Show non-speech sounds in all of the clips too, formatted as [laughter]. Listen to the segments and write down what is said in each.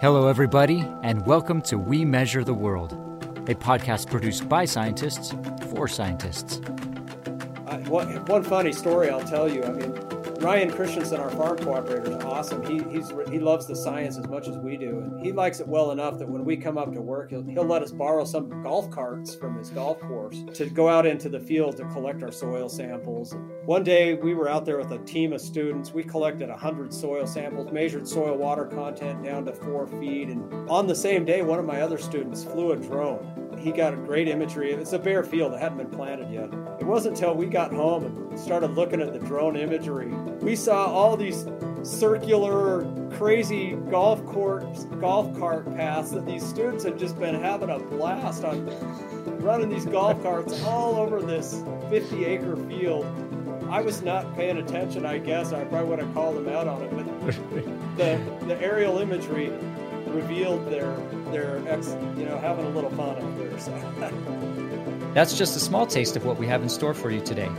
Hello, everybody, and welcome to We Measure the World, a podcast produced by scientists for scientists. Uh, one, one funny story I'll tell you. I mean, Ryan Christensen, our farm cooperator, is awesome. He he's he loves the science as much as we do, and he likes it well enough that when we come up to work, he'll, he'll let us borrow some golf carts from his golf course to go out into the field to collect our soil samples. One day we were out there with a team of students. We collected 100 soil samples, measured soil water content down to four feet, and on the same day, one of my other students flew a drone he got a great imagery. It's a bare field; it hadn't been planted yet. It wasn't until we got home and started looking at the drone imagery we saw all these circular, crazy golf course, golf cart paths that these students had just been having a blast on, running these golf carts all over this 50-acre field. I was not paying attention, I guess. I probably would have called them out on it, but the the aerial imagery revealed their their ex, you know, having a little fun out there. So. [laughs] That's just a small taste of what we have in store for you today.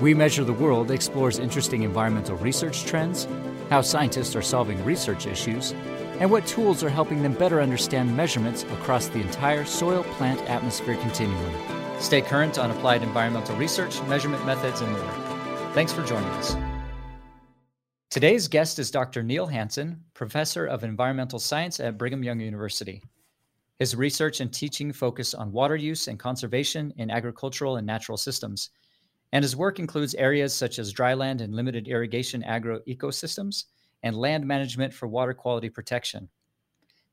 We Measure the World explores interesting environmental research trends, how scientists are solving research issues, and what tools are helping them better understand measurements across the entire soil plant atmosphere continuum. Stay current on applied environmental research, measurement methods, and more. Thanks for joining us. Today's guest is Dr. Neil Hansen, professor of environmental science at Brigham Young University. His research and teaching focus on water use and conservation in agricultural and natural systems and his work includes areas such as dryland and limited irrigation agro ecosystems and land management for water quality protection.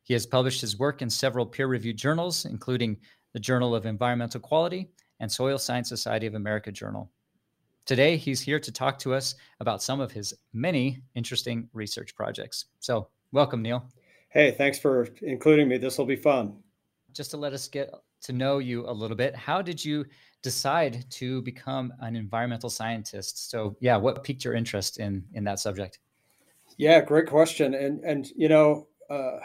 He has published his work in several peer reviewed journals, including the Journal of Environmental Quality and Soil Science Society of America Journal. Today, he's here to talk to us about some of his many interesting research projects. So, welcome, Neil. Hey, thanks for including me. This will be fun. Just to let us get to know you a little bit, how did you decide to become an environmental scientist? So, yeah, what piqued your interest in in that subject? Yeah, great question. And and you know, uh,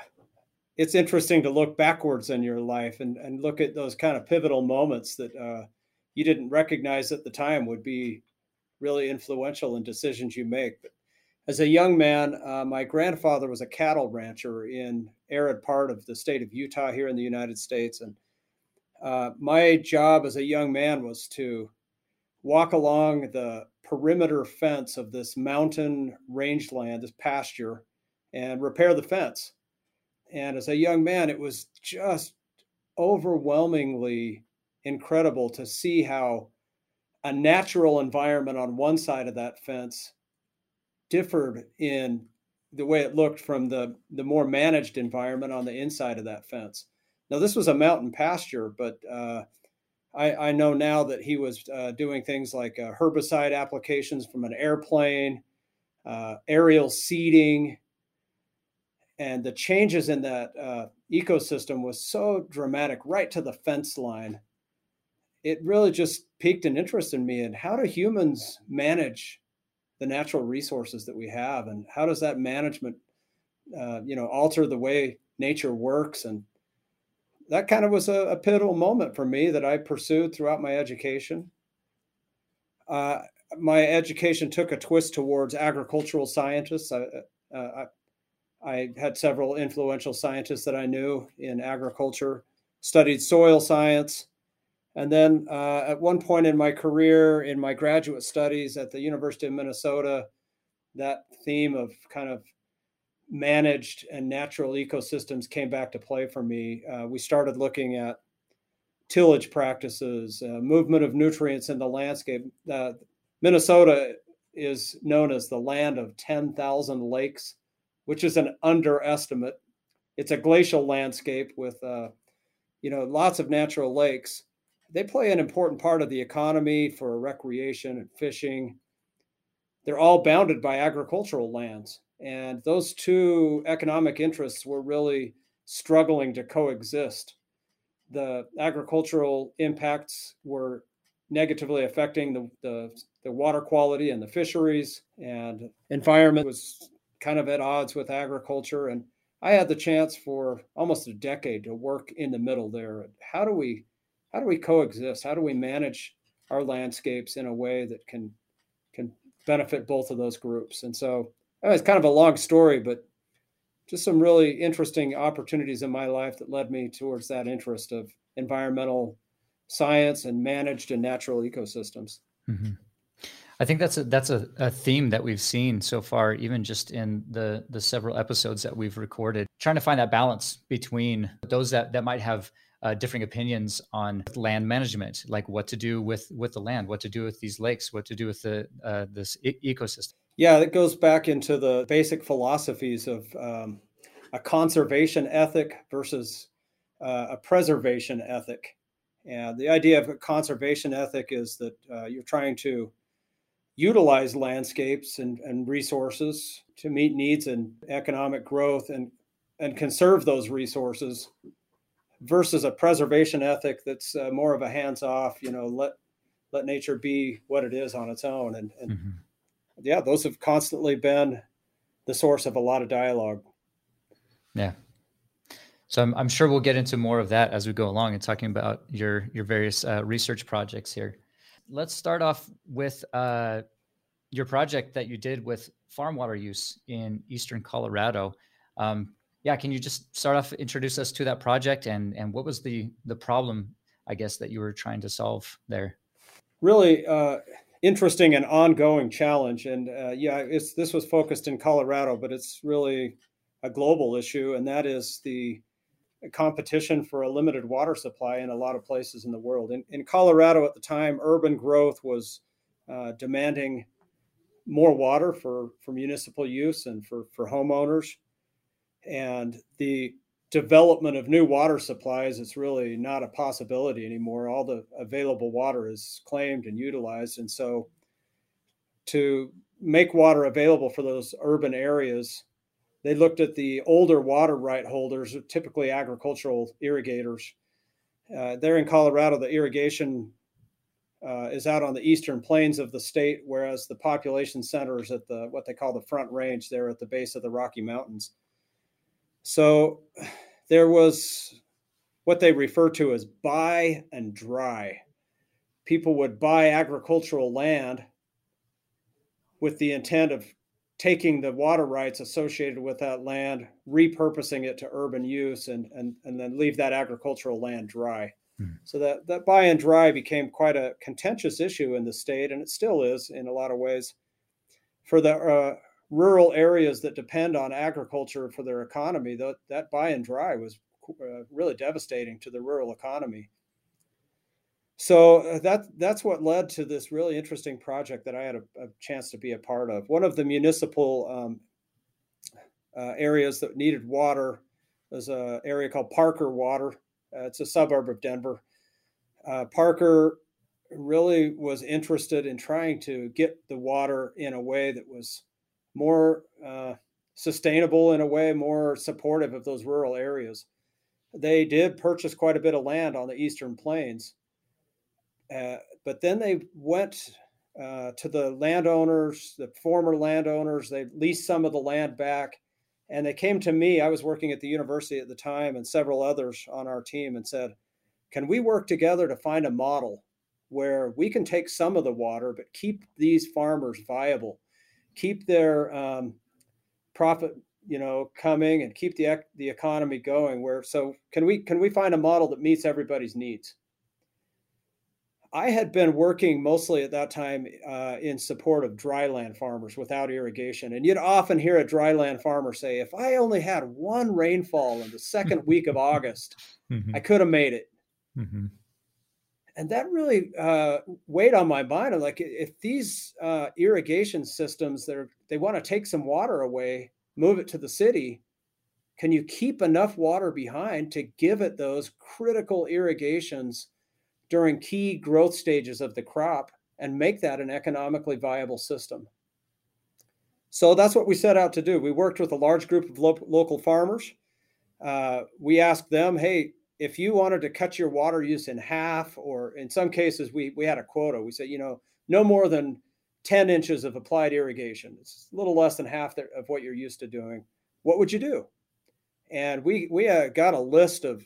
it's interesting to look backwards in your life and and look at those kind of pivotal moments that uh, you didn't recognize at the time would be really influential in decisions you make. But as a young man, uh, my grandfather was a cattle rancher in arid part of the state of Utah here in the United States, and uh, my job as a young man was to walk along the perimeter fence of this mountain rangeland, this pasture, and repair the fence. And as a young man, it was just overwhelmingly incredible to see how a natural environment on one side of that fence differed in the way it looked from the, the more managed environment on the inside of that fence. Now, this was a mountain pasture, but uh, I, I, know now that he was uh, doing things like uh, herbicide applications from an airplane, uh, aerial seeding, and the changes in that uh, ecosystem was so dramatic, right to the fence line. It really just piqued an interest in me in how do humans manage the natural resources that we have, and how does that management, uh, you know, alter the way nature works and that kind of was a, a, pivotal moment for me that I pursued throughout my education. Uh, my education took a twist towards agricultural scientists. I, uh, I, I, had several influential scientists that I knew in agriculture, studied soil science. And then uh, at one point in my career, in my graduate studies at the University of Minnesota, that theme of kind of managed and natural ecosystems came back to play for me. Uh, we started looking at tillage practices, uh, movement of nutrients in the landscape. Minnesota is known as the land of 10,000 lakes, which is an underestimate. It's a glacial landscape with, uh, you know, lots of natural lakes. They play an important part of the economy for recreation and fishing. They're all bounded by agricultural lands. And those two economic interests were really struggling to coexist. The agricultural impacts were negatively affecting the, the, the, water quality and the fisheries, and environment was kind of at odds with agriculture. And I had the chance for almost a decade to work in the middle there. How do we how do we coexist? How do we manage our landscapes in a way that can can benefit both of those groups? And so it's kind of a long story, but just some really interesting opportunities in my life that led me towards that interest of environmental science and managed and natural ecosystems. Mm-hmm. I think that's a that's a, a theme that we've seen so far, even just in the the several episodes that we've recorded, trying to find that balance between those that that might have uh, differing opinions on land management, like what to do with with the land, what to do with these lakes, what to do with the uh, this e- ecosystem. Yeah, that goes back into the basic philosophies of um, a conservation ethic versus uh, a preservation ethic. And the idea of a conservation ethic is that uh, you're trying to utilize landscapes and, and resources to meet needs and economic growth and, and conserve those resources versus a preservation ethic that's uh, more of a hands off, you know, let let nature be what it is on its own. And, and mm-hmm. yeah, those have constantly been the source of a lot of dialogue. Yeah. So I'm, I'm sure we'll get into more of that as we go along and talking about your your various uh, research projects here. Let's start off with uh, your project that you did with farm water use in eastern Colorado. Um, yeah, can you just start off, introduce us to that project, and and what was the the problem, I guess, that you were trying to solve there? Really uh, interesting and ongoing challenge, and uh, yeah, this was focused in Colorado, but it's really a global issue, and that is the competition for a limited water supply in a lot of places in the world. In, in Colorado at the time, urban growth was uh, demanding more water for, for municipal use and for, for homeowners and the development of new water supplies is really not a possibility anymore. All the available water is claimed and utilized. And so to make water available for those urban areas, they looked at the older water right holders, typically agricultural irrigators. Uh, there in Colorado, the irrigation uh, is out on the eastern plains of the state, whereas the population centers at the what they call the Front Range, there at the base of the Rocky Mountains. So there was what they refer to as buy and dry. People would buy agricultural land with the intent of taking the water rights associated with that land, repurposing it to urban use, and, and, and then leave that agricultural land dry. Hmm. So that, that buy and dry became quite a contentious issue in the state, and it still is in a lot of ways. For the uh, rural areas that depend on agriculture for their economy, that, that buy and dry was uh, really devastating to the rural economy. So uh, that that's what led to this really interesting project that I had a, a chance to be a part of. One of the municipal um, uh, areas that needed water was an area called Parker Water. Uh, it's a suburb of Denver. Uh, Parker really was interested in trying to get the water in a way that was more uh, sustainable in a way, more supportive of those rural areas. They did purchase quite a bit of land on the eastern plains, uh, but then they went uh, to the landowners, the former landowners. They leased some of the land back, and they came to me. I was working at the university at the time, and several others on our team, and said, "Can we work together to find a model where we can take some of the water, but keep these farmers viable?" Keep their um, profit you know coming and keep the the economy going where so can we can we find a model that meets everybody's needs? I had been working mostly at that time uh, in support of dryland farmers without irrigation. And you'd often hear a dryland farmer say if i only had one rainfall in the second [laughs] week of august mm-hmm. i could have made it. Mm-hmm and that really uh, weighed on my mind. I'm like, if these uh, irrigation systems they they want to take some water away, move it to the city, can you keep enough water behind to give it those critical irrigations during key growth stages of the crop and make that an economically viable system? So that's what we set out to do. We worked with a large group of lo- local farmers. Uh, we asked them, hey, if you wanted to cut your water use in half, or in some cases, we, we had a quota. We said, you know, no more than 10 inches of applied irrigation. It's a little less than half of what you're used to doing. What would you do? And we, we uh, got a list of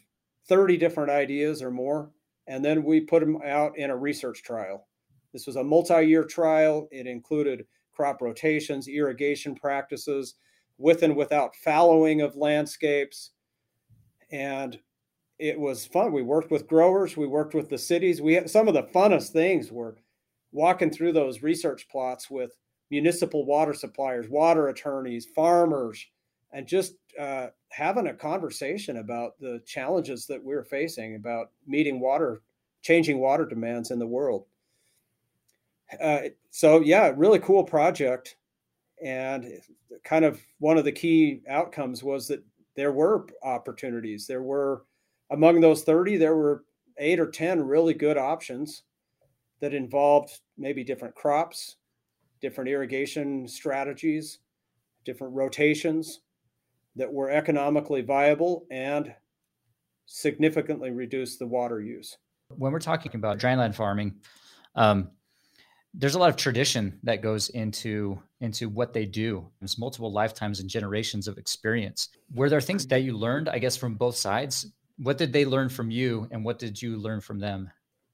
30 different ideas or more. And then we put them out in a research trial. This was a multi year trial. It included crop rotations, irrigation practices, with and without fallowing of landscapes. And it was fun. We worked with growers, we worked with the cities. We had some of the funnest things were walking through those research plots with municipal water suppliers, water attorneys, farmers, and just uh, having a conversation about the challenges that we're facing about meeting water, changing water demands in the world. Uh, so yeah, really cool project, and kind of one of the key outcomes was that there were opportunities. There were among those 30, there were eight or 10 really good options that involved maybe different crops, different irrigation strategies, different rotations that were economically viable and significantly reduce the water use. When we're talking about dryland farming, um, there's a lot of tradition that goes into into what they do. There's multiple lifetimes and generations of experience. Were there things that you learned, I guess, from both sides? What did they learn from you, and what did you learn from them?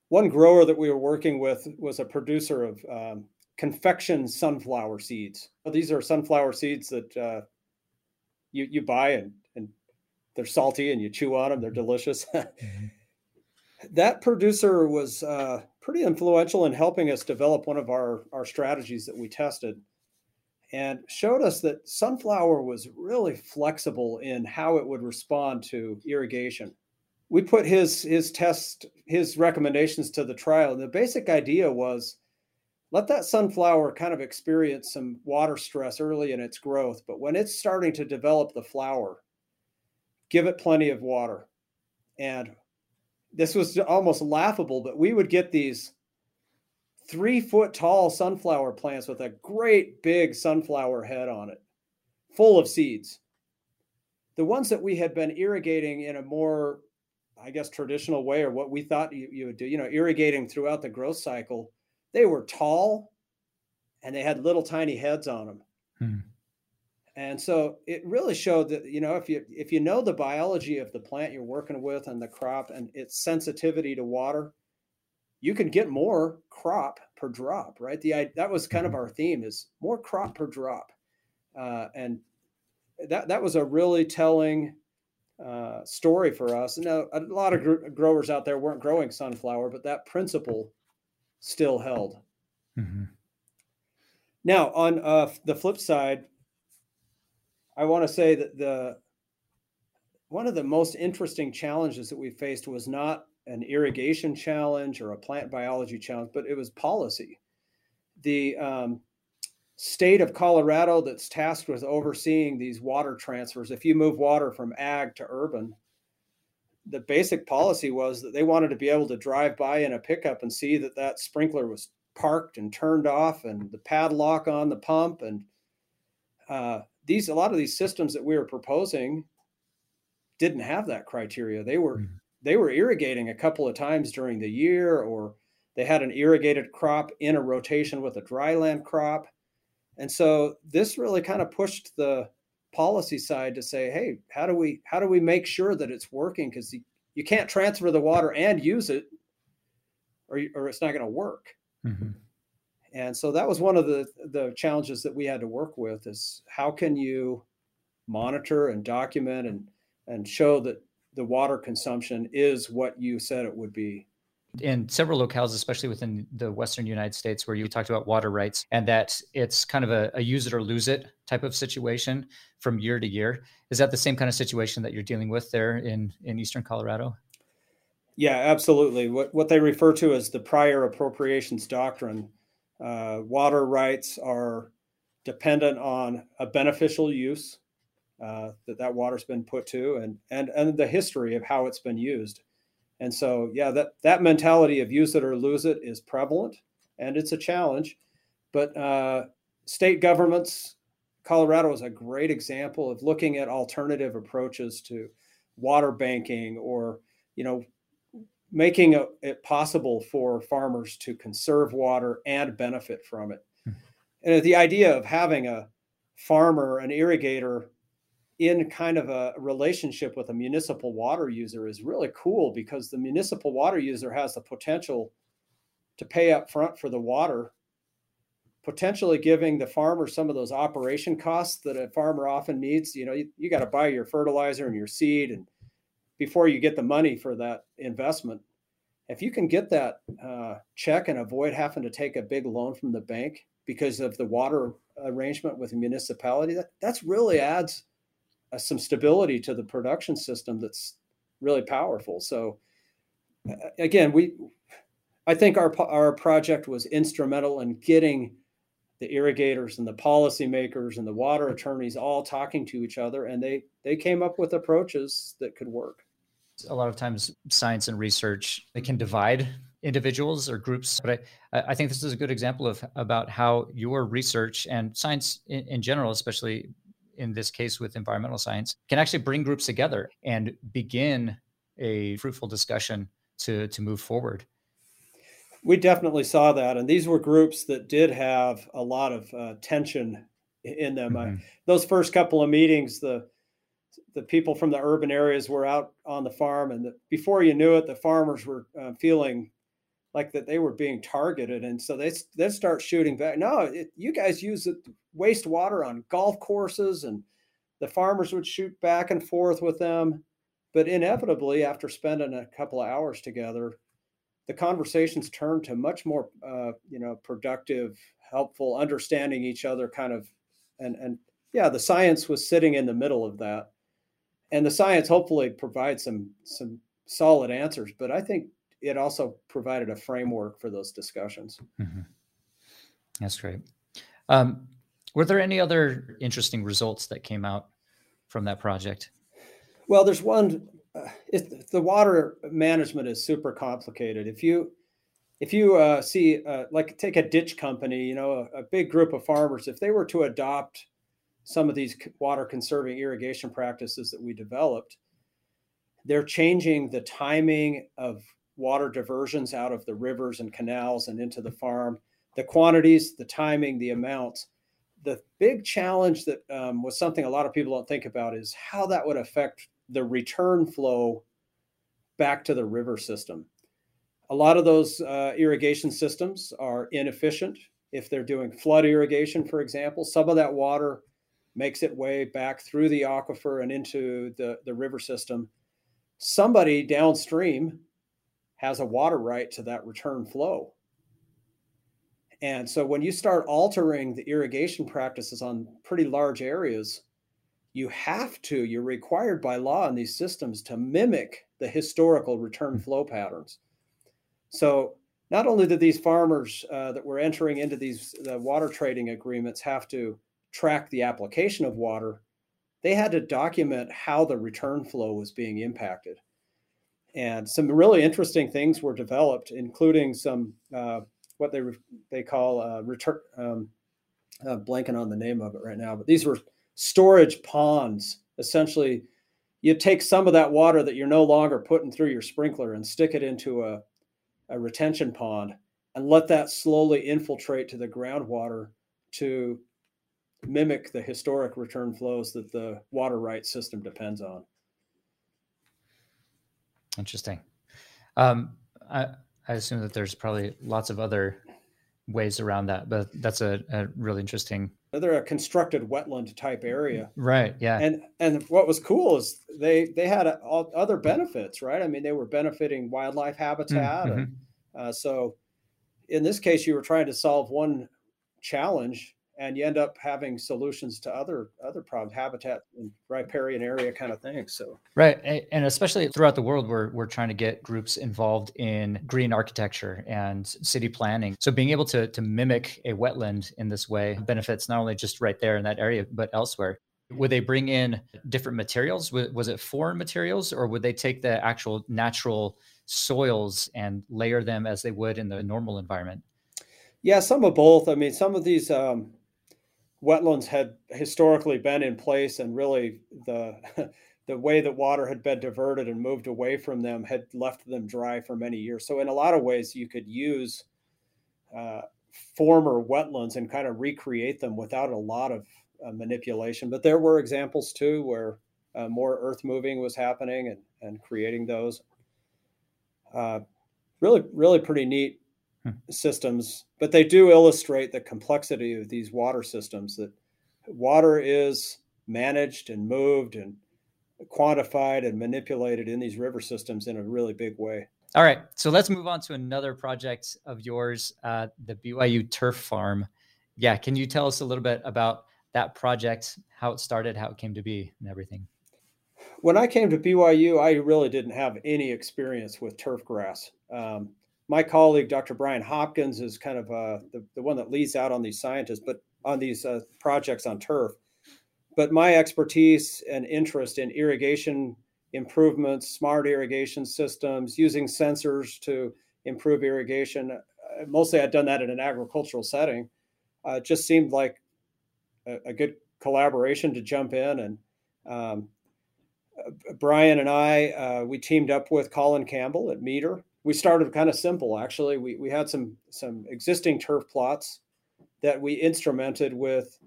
One grower that we were working with was a producer of um, confection sunflower seeds. These are sunflower seeds that uh, you you buy and and they're salty and you chew on them. They're delicious. [laughs] mm-hmm. That producer was uh, pretty influential in helping us develop one of our our strategies that we tested, and showed us that sunflower was really flexible in how it would respond to irrigation. We put his his test his recommendations to the trial. And the basic idea was let that sunflower kind of experience some water stress early in its growth. But when it's starting to develop the flower, give it plenty of water. And this was almost laughable, but we would get these three foot tall sunflower plants with a great big sunflower head on it, full of seeds. The ones that we had been irrigating in a more, I guess, traditional way, or what we thought you, you would do, you know, irrigating throughout the growth cycle they were tall and they had little tiny heads on them. Hmm. And so it really showed that you know if you if you know the biology of the plant you're working with and the crop and its sensitivity to water, you can get more crop per drop, right? The that was kind of mm-hmm. our theme is more crop per drop, uh, and that that was a really telling uh, story for us. Now a lot of gr- growers out there weren't growing sunflower, but that principle still held. Mm-hmm. Now, on uh, the flip side, I want to say that the one of the most interesting challenges that we faced was not an irrigation challenge or a plant biology challenge, but it was policy. The um, state of Colorado that's tasked with overseeing these water transfers, if you move water from ag to urban, the basic policy was that they wanted to be able to drive by in a pickup and see that that sprinkler was parked and turned off and the padlock on the pump and uh, these a lot of these systems that we were proposing didn't have that criteria they were mm-hmm. They were irrigating a couple of times during the year or they had an irrigated crop in a rotation with a dryland crop and so this really kind of pushed the policy side to say, hey, how do we how do we make sure that it's working? Because you, you can't transfer the water and use it, or or it's not going to work. Mm-hmm. And so that was one of the the challenges that we had to work with is how can you monitor and document and and show that the water consumption is what you said it would be in several locales, especially within the Western United States, where you talked about water rights and that it's kind of a, a, use it or lose it type of situation from year to year. Is that the same kind of situation that you're dealing with there in, in Eastern Colorado? Yeah, absolutely. What, what they refer to as the prior appropriations doctrine. Uh, water rights are dependent on a beneficial use uh, that that water's been put to and, and, and the history of how it's been used. And so, yeah, that that mentality of use it or lose it is prevalent, and it's a challenge. But uh, state governments, Colorado is a great example of looking at alternative approaches to water banking, or you know, making it possible for farmers to conserve water and benefit from it. Mm-hmm. And the idea of having a farmer, an irrigator in kind of a relationship with a municipal water user is really cool because the municipal water user has the potential to pay up front for the water potentially giving the farmer some of those operation costs that a farmer often needs. You know, you, you got to buy your fertilizer and your seed, and before you get the money for that investment, if you can get that uh, check and avoid having to take a big loan from the bank because of the water arrangement with the municipality, that that's really adds some stability to the production system. That's really powerful. So again, we I think our our project was instrumental in getting the irrigators and the policymakers and the water attorneys all talking to each other, and they they came up with approaches that could work. A lot of times, science and research they can divide individuals or groups, but I, I think this is a good example of about how your research and science in, in general, especially in this case with environmental science, can actually bring groups together and begin a fruitful discussion to to move forward we definitely saw that and these were groups that did have a lot of uh, tension in them mm-hmm. I, those first couple of meetings the the people from the urban areas were out on the farm and the, before you knew it the farmers were uh, feeling like that they were being targeted and so they they start shooting back no it, you guys use it waste water on golf courses and the farmers would shoot back and forth with them but inevitably, after spending a couple of hours together, the conversations turned to much more, uh, you know, productive, helpful, understanding each other kind of, and and yeah, the science was sitting in the middle of that, and the science hopefully provides some some solid answers. But I think it also provided a framework for those discussions. Mm-hmm. That's great. Um, were there any other interesting results that came out from that project? Well, there's one. Uh, the water management is super complicated. If you if you uh, see uh, like take a ditch company, you know, a, a, big group of farmers, if they were to adopt some of these water conserving irrigation practices that we developed, they're changing the timing of water diversions out of the rivers and canals and into the farm, the quantities, the timing, the amounts. The big challenge that um, was something a lot of people don't think about is how that would affect the return flow back to the river system. A lot of those uh, irrigation systems are inefficient. If they're doing flood irrigation, for example, some of that water makes its way back through the aquifer and into the, the river system. Somebody downstream has a water right to that return flow. And so when you start altering the irrigation practices on pretty large areas, you have to, you're required by law in these systems to mimic the historical return mm. flow patterns. So not only did these farmers uh, that were entering into these the water trading agreements have to track the application of water, they had to document how the return flow was being impacted. And some really interesting things were developed, including some uh, what they they call uh, return. Um, blanking on the name of it right now, but these were storage ponds. Essentially, you take some of that water that you're no longer putting through your sprinkler and stick it into a, a retention pond and let that slowly infiltrate to the groundwater to mimic the historic return flows that the water right system depends on. Interesting. Um, I, I assume that there's probably lots of other ways around that, but that's a, a really interesting they're a constructed wetland type area right yeah and and what was cool is they they had a, all other benefits right i mean they were benefiting wildlife habitat mm-hmm. and, uh, so in this case you were trying to solve one challenge and you end up having solutions to other other problems, habitat and riparian area kind of things. So right, and especially throughout the world, we're we're trying to get groups involved in green architecture and city planning. So being able to to mimic a wetland in this way benefits not only just right there in that area, but elsewhere. Would they bring in different materials? Was it foreign materials, or would they take the actual natural soils and layer them as they would in the normal environment? Yeah, some of both. I mean, some of these um, wetlands had historically been in place and really the [laughs] the way that water had been diverted and moved away from them had left them dry for many years. So in a lot of ways you could use uh, former wetlands and kind of recreate them without a lot of uh, manipulation. But there were examples too where uh, more earth moving was happening and, and creating those. Uh, really really pretty neat hmm. systems, but they do illustrate the complexity of these water systems. That water is managed and moved and quantified and manipulated in these river systems in a really big way. All right, so let's move on to another project of yours, uh, the BYU Turf Farm. Yeah, can you tell us a little bit about that project, how it started, how it came to be, and everything? When I came to BYU, I really didn't have any experience with turf grass. Um, my colleague, Dr. Brian Hopkins, is kind of uh, the, the one that leads out on these scientists, but on these uh, projects on turf. But my expertise and interest in irrigation improvements, smart irrigation systems, using sensors to improve irrigation. Uh, mostly, I'd done that in an agricultural setting. Uh, just seemed like a, a, good collaboration to jump in. And um, uh, Brian and I, uh, we teamed up with Colin Campbell at Meter. We started kind of simple, actually. We we had some some existing turf plots that we instrumented with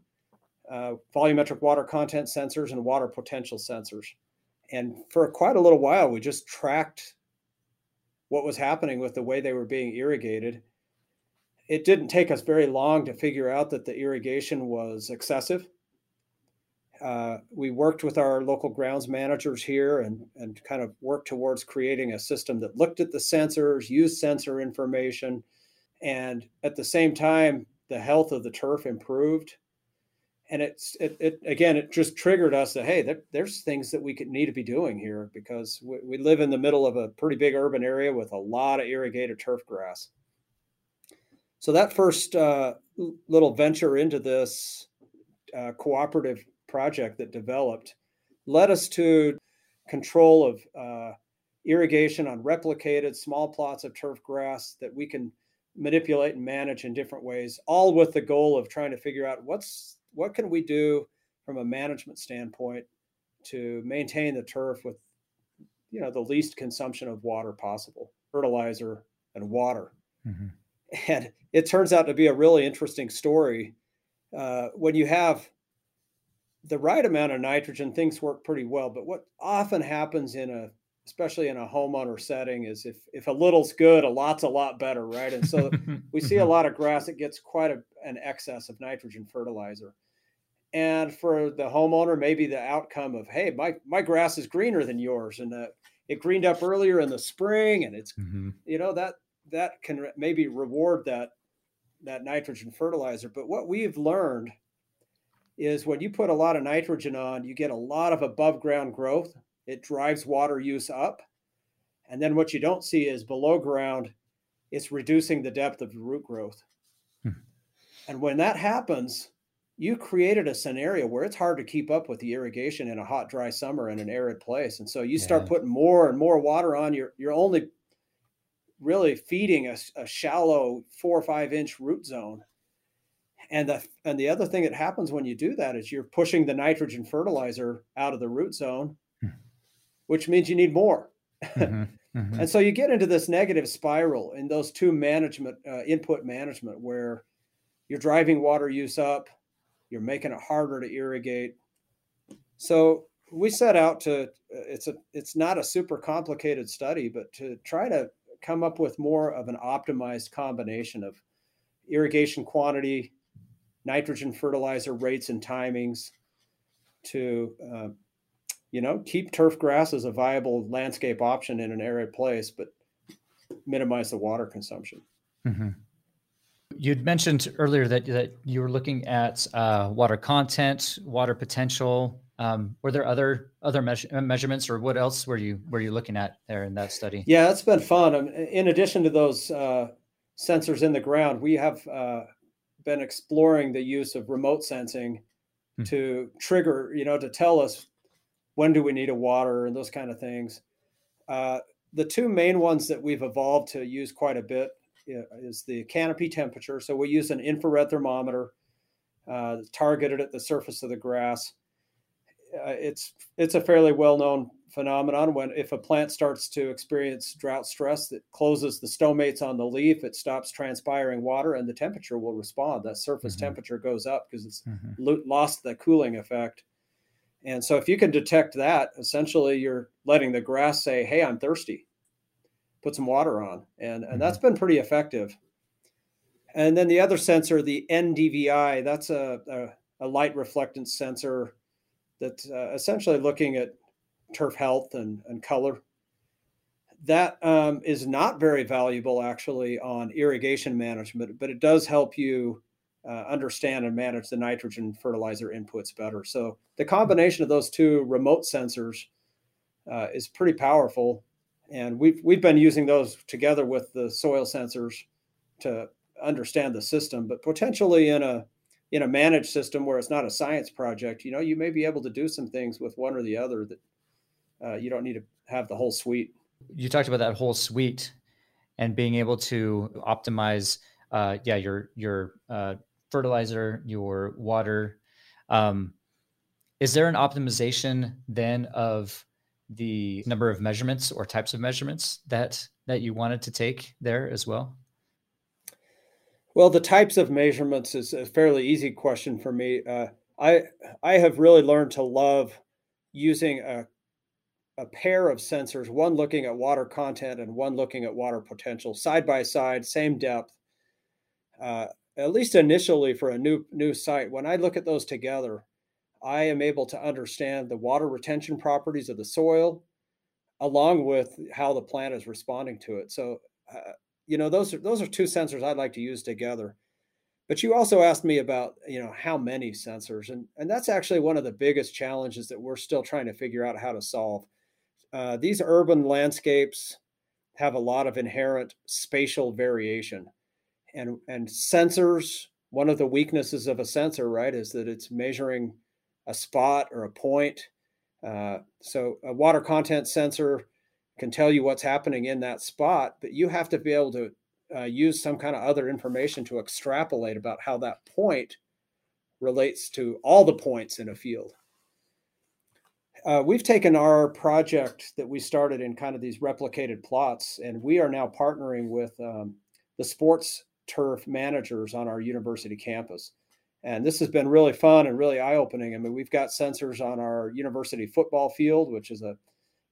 uh, volumetric water content sensors and water potential sensors. And for quite a little while we just tracked what was happening with the way they were being irrigated. It didn't take us very long to figure out that the irrigation was excessive uh, we worked with our local grounds managers here and, and kind of worked towards creating a system that looked at the sensors used sensor information and at the same time the health of the turf improved. And it's it, it, again it just triggered us that hey there, there's things that we could need to be doing here because we, we, live in the middle of a pretty big urban area with a lot of irrigated turf grass. So that first uh, little venture into this uh, cooperative project that developed led us to control of uh, irrigation on replicated small plots of turf grass that we can manipulate and manage in different ways all with the goal of trying to figure out what's what can we do from a management standpoint to maintain the turf with you know the least consumption of water possible fertilizer and water mm-hmm. and it turns out to be a really interesting story uh, when you have the right amount of nitrogen things work pretty well but what often happens in a especially in a homeowner setting is if if a little's good a lot's a lot better right and so [laughs] we see a mm-hmm. lot of grass that gets quite a, an excess of nitrogen fertilizer and for the homeowner maybe the outcome of hey my my grass is greener than yours and uh, it greened up earlier in the spring and it's mm-hmm. you know that that can maybe reward that that nitrogen fertilizer but what we've learned is when you put a lot of nitrogen on you get a lot of above ground growth it drives water use up and then what you don't see is below ground it's reducing the depth of root growth hmm. and when that happens you created a scenario where it's hard to keep up with the irrigation in a hot, dry summer in an arid place. And so you start putting more and more water on, you're, you're only really feeding a, a shallow four or five inch root zone. And the, and the other thing that happens when you do that is you're pushing the nitrogen fertilizer out of the root zone, hmm. which means you need more. Mm-hmm. [laughs] Mm-hmm. and so you get into this negative spiral in those two management, uh, input management, where you're driving water use up you're making it harder to irrigate. So we set out to it's a it's not a super complicated study, but to try to come up with more of an optimized combination of irrigation quantity, nitrogen fertilizer rates and timings to uh, you know keep turf grass as a viable landscape option in an arid place, but minimize the water consumption. Mm-hmm. You'd mentioned earlier that, that you were looking at uh, water content, water potential. Um, were there other other measurements, or what else were you were you looking at there in that study? Yeah, it's been fun. In addition to those uh, sensors in the ground, we have uh, been exploring the use of remote sensing hmm. to trigger, you know, to tell us when do we need a water and those kind of things. Uh, the two main ones that we've evolved to use quite a bit is the canopy temperature. So we use an infrared thermometer uh, targeted at the surface of the grass. Uh, it's it's a fairly well known phenomenon when if a plant starts to experience drought stress that closes the stomates on the leaf, it stops transpiring water, and the temperature will respond. That surface mm-hmm. temperature goes up because it's mm-hmm. lo- lost the cooling effect. And so, if you can detect that, essentially you're letting the grass say, "Hey, I'm thirsty." put some water on, and and mm-hmm. that's been pretty effective. And then the other sensor, the NDVI, that's a, a, a light reflectance sensor that's uh, essentially looking at turf health and, and color. That um, is not very valuable actually on irrigation management, but it does help you uh, understand and manage the nitrogen fertilizer inputs better. So the combination of those two remote sensors uh, is pretty powerful, and we've we've been using those together with the soil sensors to understand the system. But potentially in a in a managed system where it's not a science project, you know, you may be able to do some things with one or the other that uh, you don't need to have the whole suite. You talked about that whole suite and being able to optimize, uh, yeah, your your uh, fertilizer, your water. Um, is there an optimization then of the number of measurements or types of measurements that that you wanted to take there as well? Well, the types of measurements is a fairly easy question for me. Uh, I I have really learned to love using a a pair of sensors, one looking at water content and one looking at water potential, side by side, same depth. Uh, at least initially for a new new site, when I look at those together, I am able to understand the water retention properties of the soil, along with how the plant is responding to it. So, uh, you know, those are those are two sensors I'd like to use together. But you also asked me about, you know, how many sensors, and and that's actually one of the biggest challenges that we're still trying to figure out how to solve. Uh, these urban landscapes have a lot of inherent spatial variation, and and sensors. One of the weaknesses of a sensor, right, is that it's measuring a spot or a point. Uh, so a water content sensor can tell you what's happening in that spot, but you have to be able to uh, use some kind of other information to extrapolate about how that point relates to all the points in a field. Uh, we've taken our project that we started in kind of these replicated plots, and we are now partnering with um, the sports turf managers on our university campus. And this has been really fun and really eye opening. I mean, we've got sensors on our university football field, which is a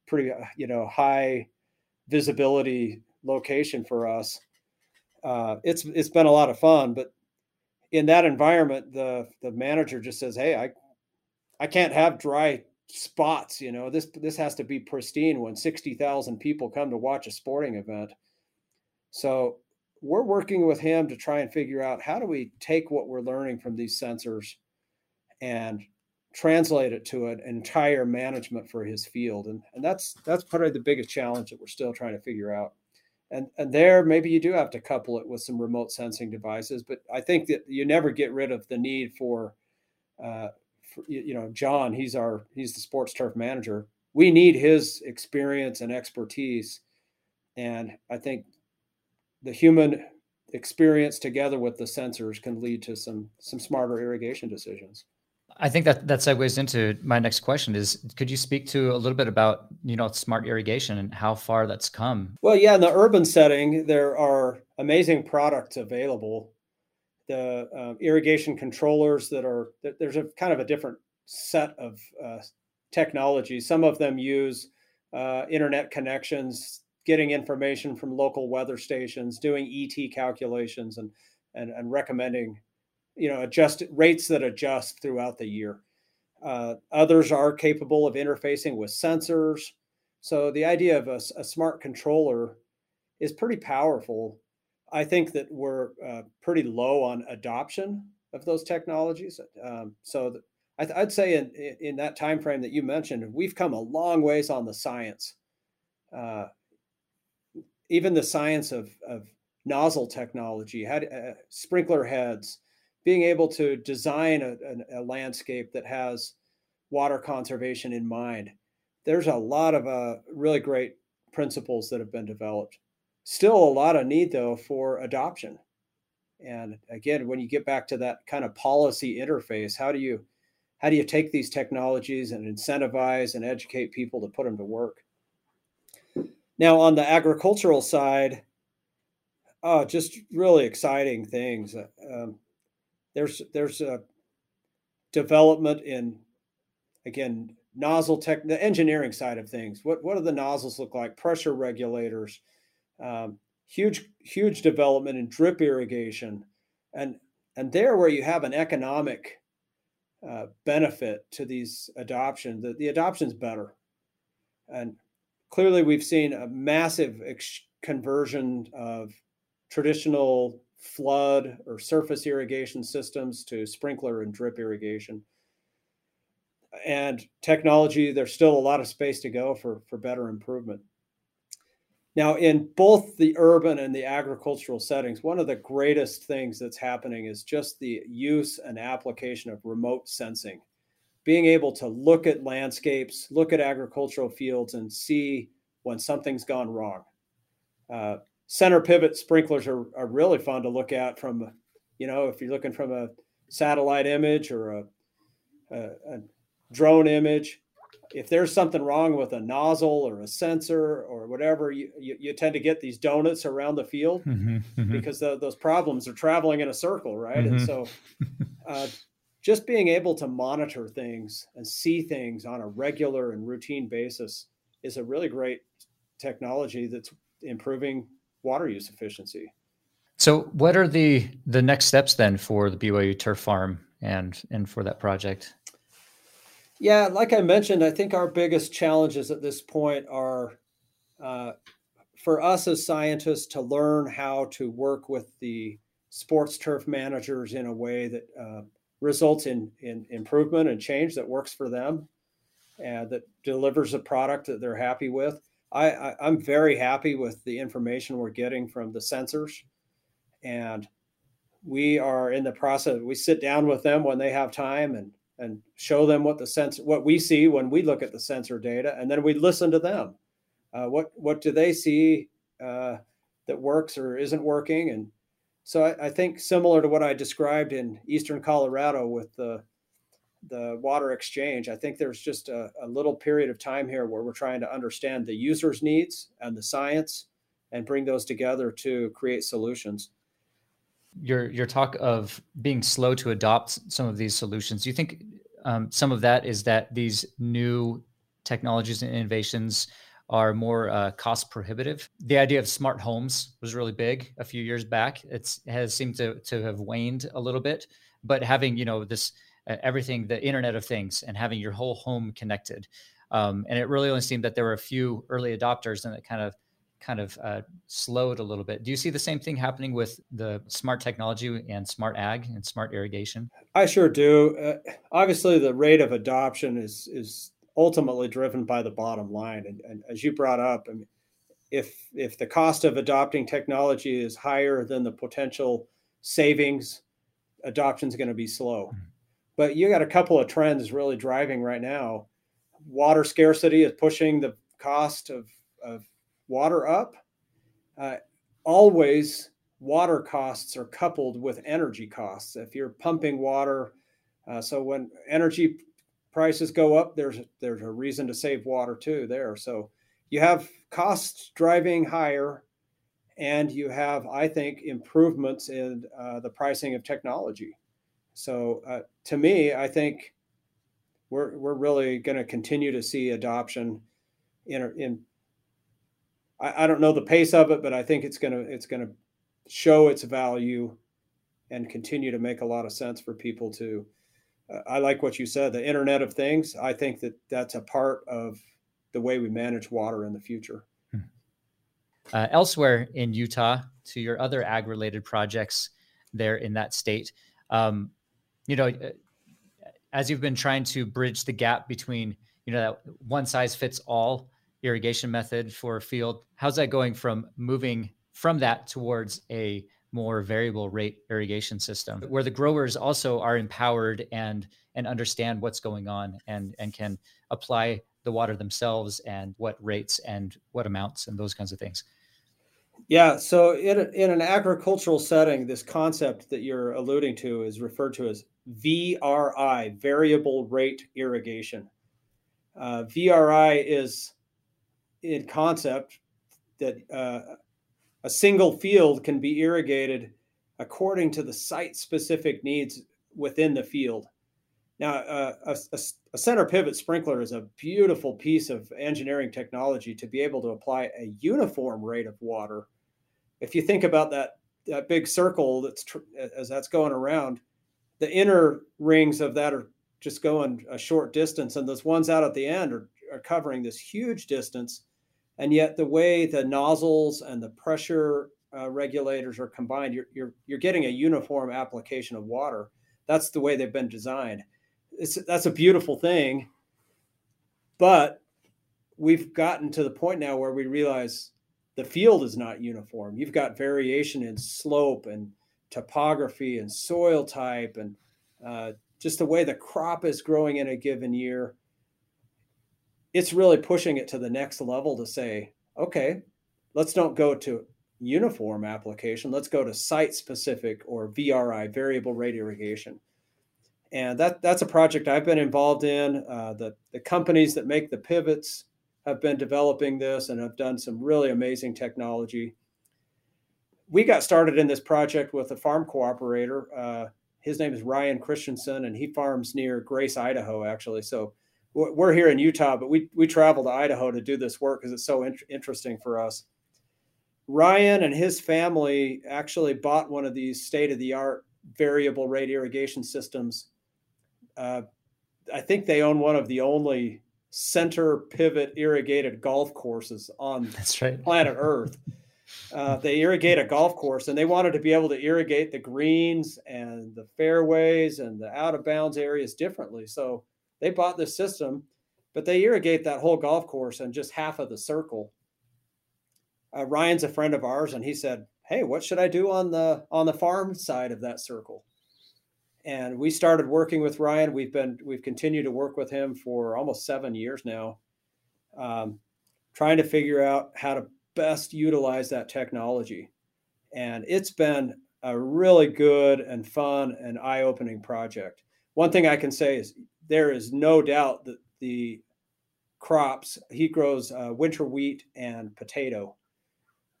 pretty uh, you know high visibility location for us. Uh, it's it's been a lot of fun, but in that environment, the the manager just says, "Hey, I I can't have dry spots. You know, this this has to be pristine when sixty thousand people come to watch a sporting event." So we're working with him to try and figure out how do we take what we're learning from these sensors and translate it to an entire management for his field and, and that's that's probably the biggest challenge that we're still trying to figure out and and there maybe you do have to couple it with some remote sensing devices but i think that you never get rid of the need for, uh, for you know john he's our he's the sports turf manager we need his experience and expertise and i think the human experience together with the sensors can lead to some some smarter irrigation decisions I think that that segues into my next question is could you speak to a little bit about, you know, smart irrigation and how far that's come? Well, yeah, in the urban setting, there are amazing products available. The uh, irrigation controllers that are, there's a kind of a different set of uh, technologies. Some of them use uh, internet connections, getting information from local weather stations, doing ET calculations, and and, and recommending you know adjust rates that adjust throughout the year. Uh, others are capable of interfacing with sensors. So the idea of a, a smart controller is pretty powerful. I think that we're uh, pretty low on adoption of those technologies. Um, so th- I would say in, in that time frame that you mentioned, we've come a long ways on the science. Uh, even the science of, of nozzle technology, had uh, sprinkler heads, being able to design a, a, a, landscape that has water conservation in mind. There's a lot of uh, really great principles that have been developed. Still a lot of need though for adoption. And again, when you get back to that kind of policy interface, how do you how do you take these technologies and incentivize and educate people to put them to work? Now, on the agricultural side, oh, just really exciting things. Um, there's there's a development in again nozzle tech the engineering side of things what what do the nozzles look like pressure regulators um, huge huge development in drip irrigation and and there where you have an economic uh, benefit to these adoption, the, the adoption's better. And clearly, we've seen a massive ex- conversion of traditional flood or surface irrigation systems to sprinkler and drip irrigation. And technology, there's still a lot of space to go for, for better improvement. Now, in both the urban and the agricultural settings, one of the greatest things that's happening is just the use and application of remote sensing. Being able to look at landscapes, look at agricultural fields, and see when something's gone wrong. Uh, center pivot sprinklers are, are really fun to look at from, you know, if you're looking from a satellite image or a, a, a drone image, if there's something wrong with a nozzle or a sensor or whatever, you, you, you tend to get these donuts around the field mm-hmm, mm-hmm. because the, those problems are traveling in a circle, right? Mm-hmm. And so uh, just being able to monitor things and see things on a regular and routine basis is a really great technology that's improving water use efficiency. So, what are the the next steps then for the BYU turf farm and and for that project? Yeah, like I mentioned, I think our biggest challenges at this point are uh, for us as scientists to learn how to work with the sports turf managers in a way that uh, results in, in improvement and change that works for them and that delivers a product that they're happy with. I, am very happy with the information we're getting from the sensors. And we are in the process, we sit down with them when they have time and and show them what the sense what we see when we look at the sensor data, and then we listen to them. Uh, what what do they see uh, that works or isn't working? And so I, I, think similar to what I described in eastern Colorado with the the water exchange, I think there's just a, a little period of time here where we're trying to understand the user's needs and the science and bring those together to create solutions your your talk of being slow to adopt some of these solutions. Do you think um, some of that is that these new technologies and innovations are more uh, cost prohibitive? The idea of smart homes was really big a few years back. It's, it has seemed to to have waned a little bit, but having you know this uh, everything, the Internet of Things, and having your whole home connected. Um, and it really only seemed that there were a few early adopters, and it kind of kind of uh, slowed a little bit. Do you see the same thing happening with the smart technology and smart ag and smart irrigation? I sure do. Uh, obviously, the rate of adoption is is ultimately driven by the bottom line, and, and as you brought up, I mean, if if the cost of adopting technology is higher than the potential savings, adoption is going to be slow. Mm-hmm. But you got a couple of trends really driving right now. Water scarcity is pushing the cost of, of water up. Uh, always water costs are coupled with energy costs. If you're pumping water, uh, so when energy prices go up, there's there's a reason to save water too there. So you have costs driving higher, and you have, I think, improvements in uh, the pricing of technology. So uh, to me, I think we're we're really going to continue to see adoption in in I, I don't know the pace of it, but I think it's gonna it's gonna show its value and continue to make a lot of sense for people to. Uh, I like what you said, the Internet of Things. I think that that's a part of the way we manage water in the future. Hmm. Uh, elsewhere in Utah, to your other ag related projects there in that state, um, you know, uh, as you've been trying to bridge the gap between, you know, that one size fits all irrigation method for a field. How's that going from moving from that towards a more variable rate irrigation system where the growers also are empowered and and understand what's going on and and can apply the water themselves and what rates and what amounts and those kinds of things yeah so in, in an agricultural setting this concept that you're alluding to is referred to as vri variable rate irrigation uh, vri is in concept that uh, a single field can be irrigated according to the site specific needs within the field. Now, uh, a, a, a, center pivot sprinkler is a beautiful piece of engineering technology to be able to apply a uniform rate of water. If you think about that that big circle that's tr- as that's going around, the inner rings of that are just going a short distance, and those ones out at the end are, are covering this huge distance. And yet, the way the nozzles and the pressure uh, regulators are combined, you're, you're you're getting a uniform application of water. That's the way they've been designed. It's that's a beautiful thing, but we've gotten to the point now where we realize the field is not uniform. You've got variation in slope and topography and soil type and uh, just the way the crop is growing in a given year. It's really pushing it to the next level to say, okay, let's don't go to uniform application. Let's go to site specific or VRI, variable rate irrigation. And that, that's a project I've been involved in. Uh, the, the companies that make the pivots have been developing this and have done some really amazing technology. We got started in this project with a farm cooperator. Uh, his name is Ryan Christensen, and he farms near Grace, Idaho, actually. So we're here in Utah, but we, we travel to Idaho to do this work because it's so in- interesting for us. Ryan and his family actually bought one of these state of the art variable rate irrigation systems. Uh, I think they own one of the only center pivot irrigated golf courses on [laughs] right. planet Earth. [laughs] Uh, they irrigate a golf course and they wanted to be able to irrigate the greens and the fairways and the out of bounds areas differently. So they bought this system, but they irrigate that whole golf course and just half of the circle. Uh, Ryan's a friend of ours, and he said, "Hey, what should I do on the on the farm side of that circle?" and we started working with Ryan. We've been we've continued to work with him for almost seven years now, um, trying to figure out how to best utilize that technology. And it's been a really good and fun and eye-opening project. One thing I can say is there is no doubt that the crops he grows uh, winter wheat and potato.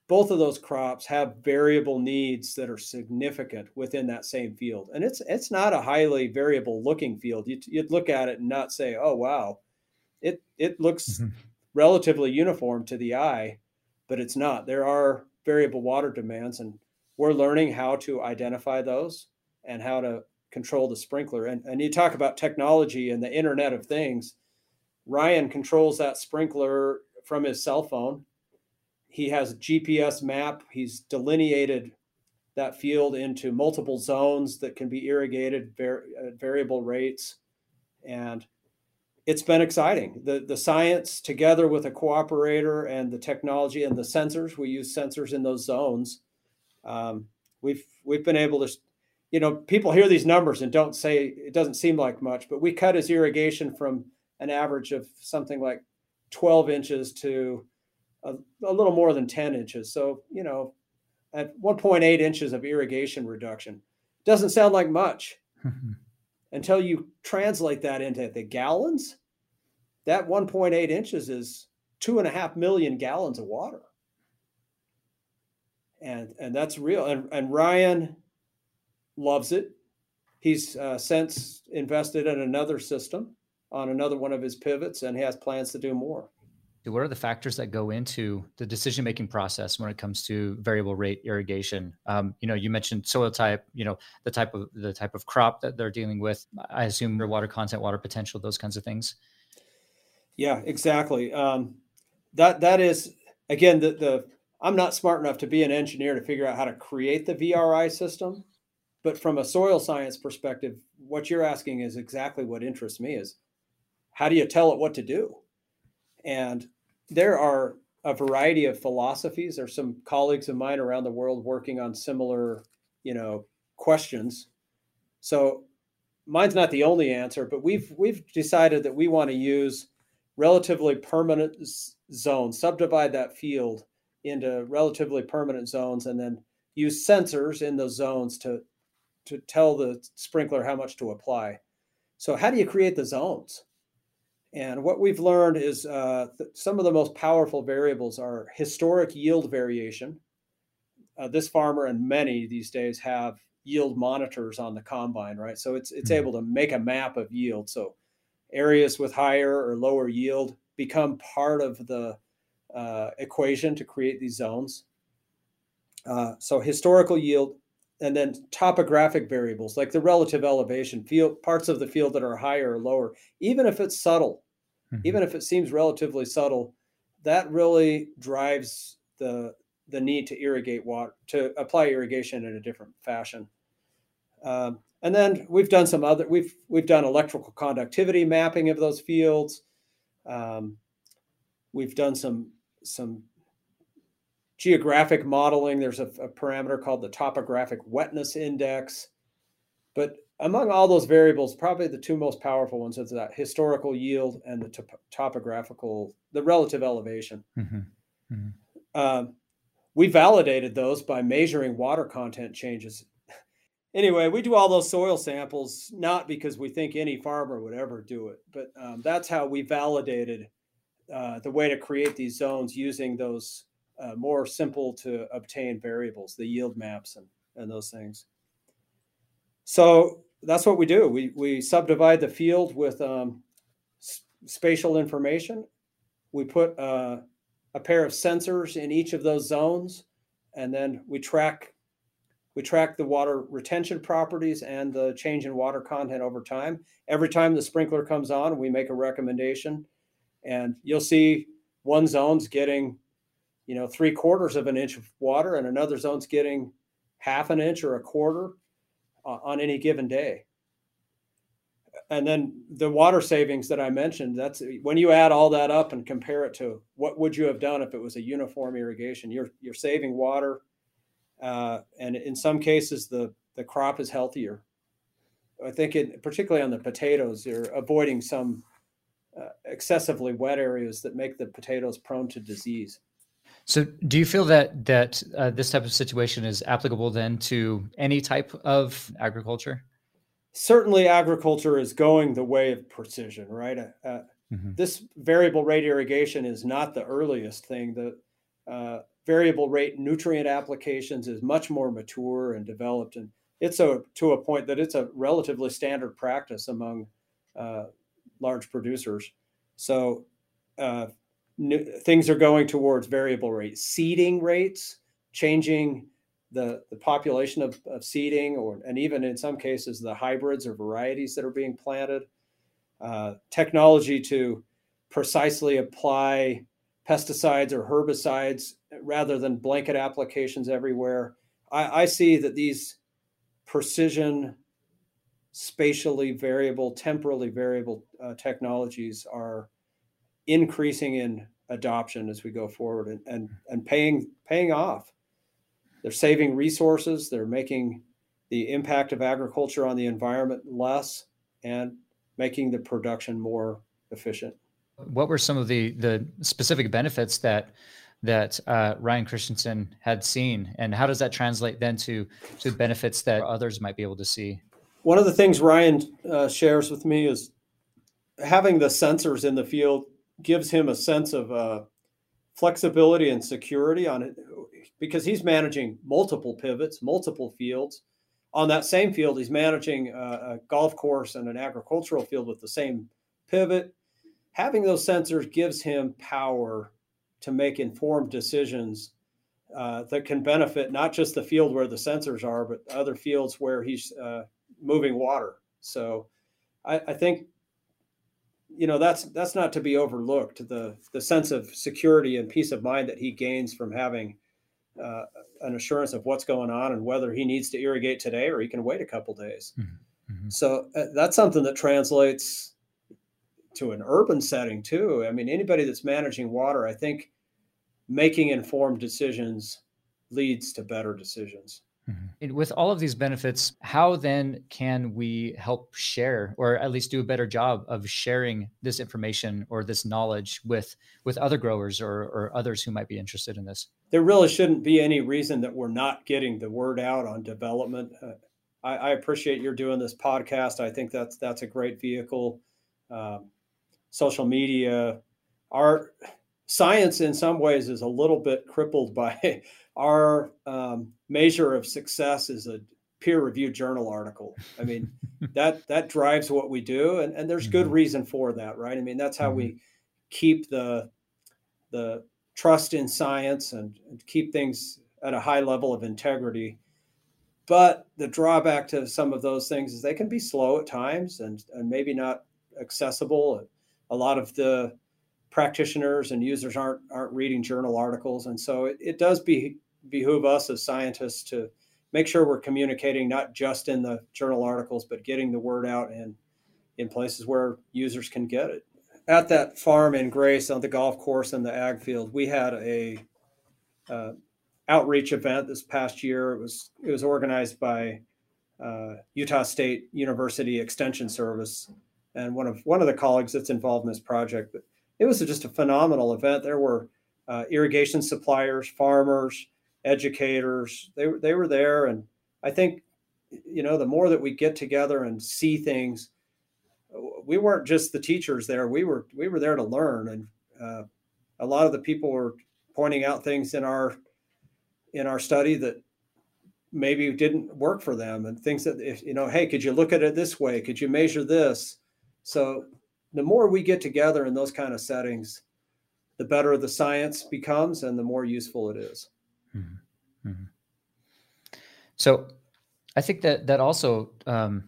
Both of those crops have variable needs that are significant within that same field. And it's it's not a highly variable looking field. You'd, you'd look at it and not say oh wow. It it looks mm-hmm. relatively uniform to the eye but it's not. There are variable water demands and we're learning how to identify those and how to control the sprinkler and, and you talk about technology and the internet of things ryan controls that sprinkler from his cell phone he has a GPS map. He's delineated that field into multiple zones that can be irrigated var- at variable rates. And it's been exciting. The, the science, together with a cooperator and the technology and the sensors, we use sensors in those zones. Um, we've, we've been able to, you know, people hear these numbers and don't say it doesn't seem like much, but we cut his irrigation from an average of something like 12 inches to a, a little more than 10 inches. So, you know, at 1.8 inches of irrigation reduction doesn't sound like much [laughs] until you translate that into the gallons. That 1.8 inches is two and a half million gallons of water. And, and that's real. And, and Ryan loves it. He's uh, since invested in another system on another one of his pivots and has plans to do more. So, what are the factors that go into the decision making process when it comes to variable rate irrigation? Um, you know you mentioned soil type you know the type of the type of crop that they're dealing with. I assume their water content water potential those kinds of things. Yeah exactly. Um, that that is again the, the i'm not smart enough to be an engineer to figure out how to create the vri system but from a soil science perspective what you're asking is exactly what interests me is how do you tell it what to do and there are a variety of philosophies. There's some colleagues of mine around the world working on similar, you know, questions. So mine's not the only answer, but we've we've decided that we want to use relatively permanent zones, subdivide that field into relatively permanent zones, and then use sensors in those zones to to tell the sprinkler how much to apply. So how do you create the zones? And what we've learned is uh, some of the most powerful variables are historic yield variation. Uh, this farmer and many these days have yield monitors on the combine, right? So it's it's mm-hmm. able to make a map of yield. So areas with higher or lower yield become part of the uh, equation to create these zones. Uh, so historical yield, and then topographic variables like the relative elevation, field parts of the field that are higher or lower, even if it's subtle, mm-hmm. even if it seems relatively subtle, that really drives the the need to irrigate water to apply irrigation in a different fashion. Um, and then we've done some other we've we've done electrical conductivity mapping of those fields. Um, we've done some some geographic modeling. There's a, a, parameter called the topographic wetness index. But among all those variables, probably the two most powerful ones are that historical yield and the top- topographical, the relative elevation. Mm-hmm. Mm-hmm. Um, we validated those by measuring water content changes. [laughs] Anyway, we do all those soil samples not because we think any farmer would ever do it, but um, that's how we validated uh, the way to create these zones using those uh, more simple to obtain variables, the yield maps and, and those things. So that's what we do. We, we subdivide the field with um, spatial information. We put uh, a pair of sensors in each of those zones, and then we track we track the water retention properties and the change in water content over time. Every time the sprinkler comes on, we make a recommendation, and you'll see one zone's getting you know, three quarters of an inch of water, and another zone's getting half an inch or a quarter uh, on any given day. And then the water savings that I mentioned, that's when you add all that up and compare it to what would you have done if it was a uniform irrigation, you're, you're saving water. Uh, and in some cases, the, the crop is healthier. I think it, particularly on the potatoes, you're avoiding some uh, excessively wet areas that make the potatoes prone to disease. So, do you feel that that uh, this type of situation is applicable then to any type of agriculture? Certainly, agriculture is going the way of precision, right? Uh, uh, mm-hmm. This variable rate irrigation is not the earliest thing. The uh, variable rate nutrient applications is much more mature and developed, and it's a to a point that it's a relatively standard practice among uh, large producers. So, uh, things are going towards variable rate seeding rates, changing the, the population of, of seeding, or and even in some cases the hybrids or varieties that are being planted. Uh, technology to precisely apply pesticides or herbicides rather than blanket applications everywhere. I, I see that these precision, spatially variable, temporally variable uh, technologies are increasing in adoption as we go forward and, and, and paying paying off. They're saving resources, they're making the impact of agriculture on the environment less and making the production more efficient. What were some of the the specific benefits that that uh, Ryan Christensen had seen, and how does that translate then to to benefits that others might be able to see? One of the things Ryan uh, shares with me is having the sensors in the field gives him a sense of uh, flexibility and security on it because he's managing multiple pivots, multiple fields. On that same field, he's managing a, a golf course and an agricultural field with the same pivot. Having those sensors gives him power to make informed decisions uh, that can benefit not just the field where the sensors are, but other fields where he's uh, moving water. So I, I, think you know that's that's not to be overlooked the the sense of security and peace of mind that he gains from having uh, an assurance of what's going on and whether he needs to irrigate today or he can wait a couple days mm-hmm. mm-hmm. so uh, that's something that translates to an urban setting too i mean anybody that's managing water i think making informed decisions leads to better decisions Mm-hmm. With all of these benefits, how then can we help share, or at least do a better job of sharing this information or this knowledge with with other growers or, or others who might be interested in this? There really shouldn't be any reason that we're not getting the word out on development. Uh, I, I, appreciate you're doing this podcast. I think that's that's a great vehicle. Um, social media, our science in some ways is a little bit crippled by [laughs] our um, measure of success is a peer-reviewed journal article. I mean, [laughs] that that drives what we do, and, and there's good mm-hmm. reason for that, right? I mean, that's how mm-hmm. we keep the the trust in science and, and keep things at a high level of integrity. But the drawback to some of those things is they can be slow at times and, and maybe not accessible. A lot of the practitioners and users aren't aren't reading journal articles, and so it, it does be behoove us as scientists to make sure we're communicating not just in the journal articles, but getting the word out in in places where users can get it. At that farm in Grace on the golf course and the ag field, we had a uh, outreach event this past year. It was it was organized by uh, Utah State University Extension Service, and one of one of the colleagues that's involved in this project. But it was just a phenomenal event. There were uh, irrigation suppliers, farmers, educators. They they were there, and I think you know the more that we get together and see things, we weren't just the teachers there. We were we were there to learn, and uh, a lot of the people were pointing out things in our in our study that maybe didn't work for them and things that if you know hey could you look at it this way could you measure this so the more we get together in those kind of settings the better the science becomes and the more useful it is. Mm-hmm. mm-hmm. so i think that that also um,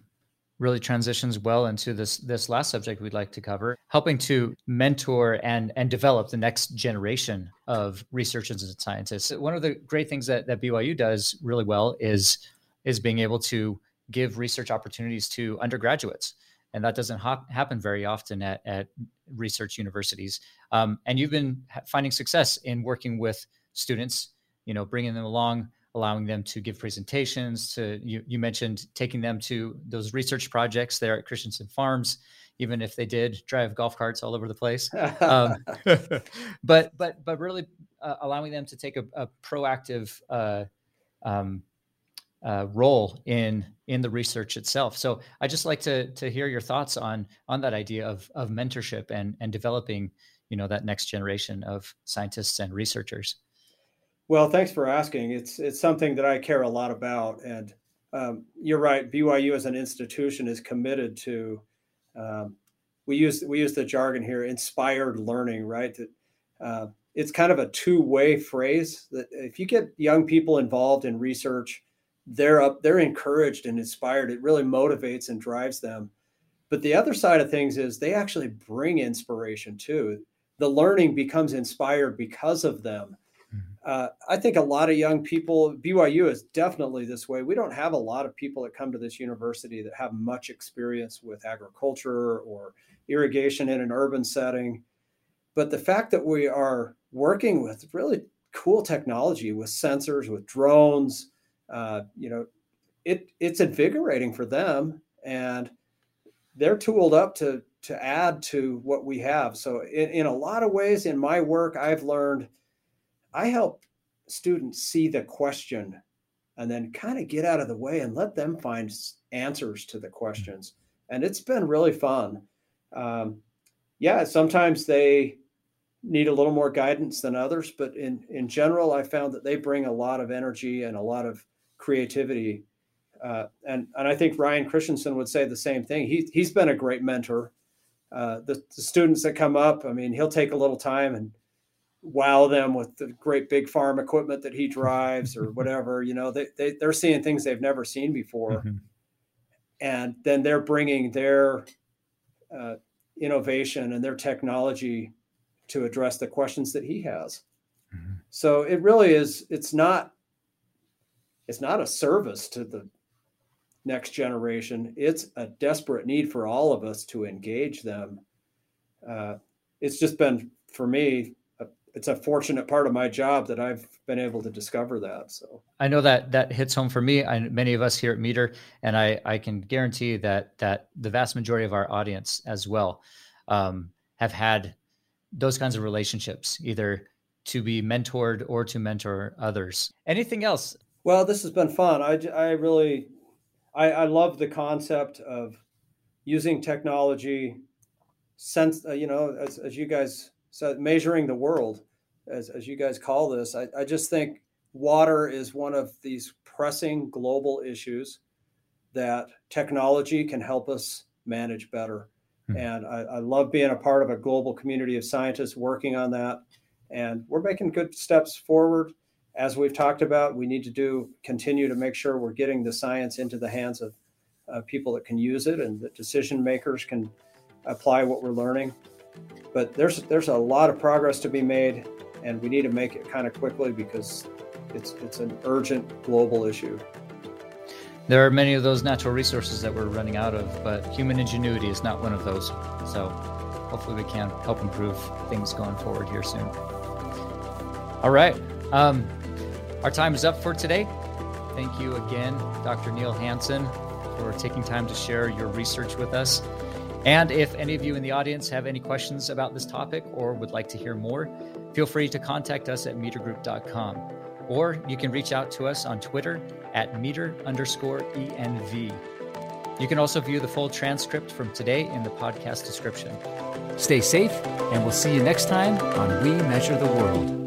really transitions well into this this last subject we'd like to cover helping to mentor and and develop the next generation of researchers and scientists one of the great things that, that byu does really well is is being able to give research opportunities to undergraduates and that doesn't ha- happen very often at, at research universities um, and you've been finding success in working with students you know bringing them along allowing them to give presentations to you, you mentioned taking them to those research projects there at christensen farms even if they did drive golf carts all over the place. Um, [laughs] [laughs] but but but really uh, allowing them to take a, a proactive uh, um, uh, role in in the research itself. So i just like to to hear your thoughts on on that idea of of mentorship and and developing you know that next generation of scientists and researchers well, thanks for asking. It's it's something that I care a lot about, and um, you're right. BYU as an institution is committed to. Um, we use we use the jargon here, inspired learning, right? That uh, it's kind of a two way phrase. That if you get young people involved in research, they're up, they're encouraged and inspired. It really motivates and drives them. But the other side of things is they actually bring inspiration too. The learning becomes inspired because of them uh, I think a lot of young people, BYU is definitely this way. We don't have a lot of people that come to this university that have much experience with agriculture or irrigation in an urban setting. But the fact that we are working with really cool technology with sensors, with drones, uh, you know, it it's invigorating for them, and they're tooled up to to add to what we have. So in, in a lot of ways, in my work, I've learned I help students see the question and then kind of get out of the way and let them find answers to the questions. And it's been really fun. Um, yeah, sometimes they need a little more guidance than others, but in, in general, I found that they bring a lot of energy and a lot of creativity. Uh, and, and I think Ryan Christensen would say the same thing. He, he's been a great mentor. Uh, the, the students that come up, I mean, he'll take a little time and wow them with the great big farm equipment that he drives or [laughs] whatever you know they, they they're seeing things they've never seen before mm-hmm. and then they're bringing their uh, innovation and their technology to address the questions that he has mm-hmm. so it really is it's not it's not a service to the next generation it's a desperate need for all of us to engage them uh, it's just been for me it's a fortunate part of my job that I've been able to discover that. So I know that that hits home for me and many of us here at Meter, and I I can guarantee that that the vast majority of our audience as well um, have had those kinds of relationships, either to be mentored or to mentor others. Anything else? Well, this has been fun. I I really I, I love the concept of using technology sense uh, you know as, as you guys so measuring the world, as, as you guys call this, I, I just think water is one of these pressing global issues that technology can help us manage better. Mm-hmm. And I, I, love being a part of a global community of scientists working on that. And we're making good steps forward. as we've talked about, we need to do continue to make sure we're getting the science into the hands of uh, people that can use it and that decision makers can apply what we're learning. But there's there's a lot of progress to be made, and we need to make it kind of quickly because it's it's an urgent global issue. There are many of those natural resources that we're running out of, but human ingenuity is not one of those. So hopefully we can help improve things going forward here soon. All right. Um, our time is up for today. Thank you again, Dr. Neil Hansen, for taking time to share your research with us. And if any of you in the audience have any questions about this topic or would like to hear more, feel free to contact us at metergroup.com. Or you can reach out to us on Twitter at meter underscore ENV. You can also view the full transcript from today in the podcast description. Stay safe, and we'll see you next time on We Measure the World.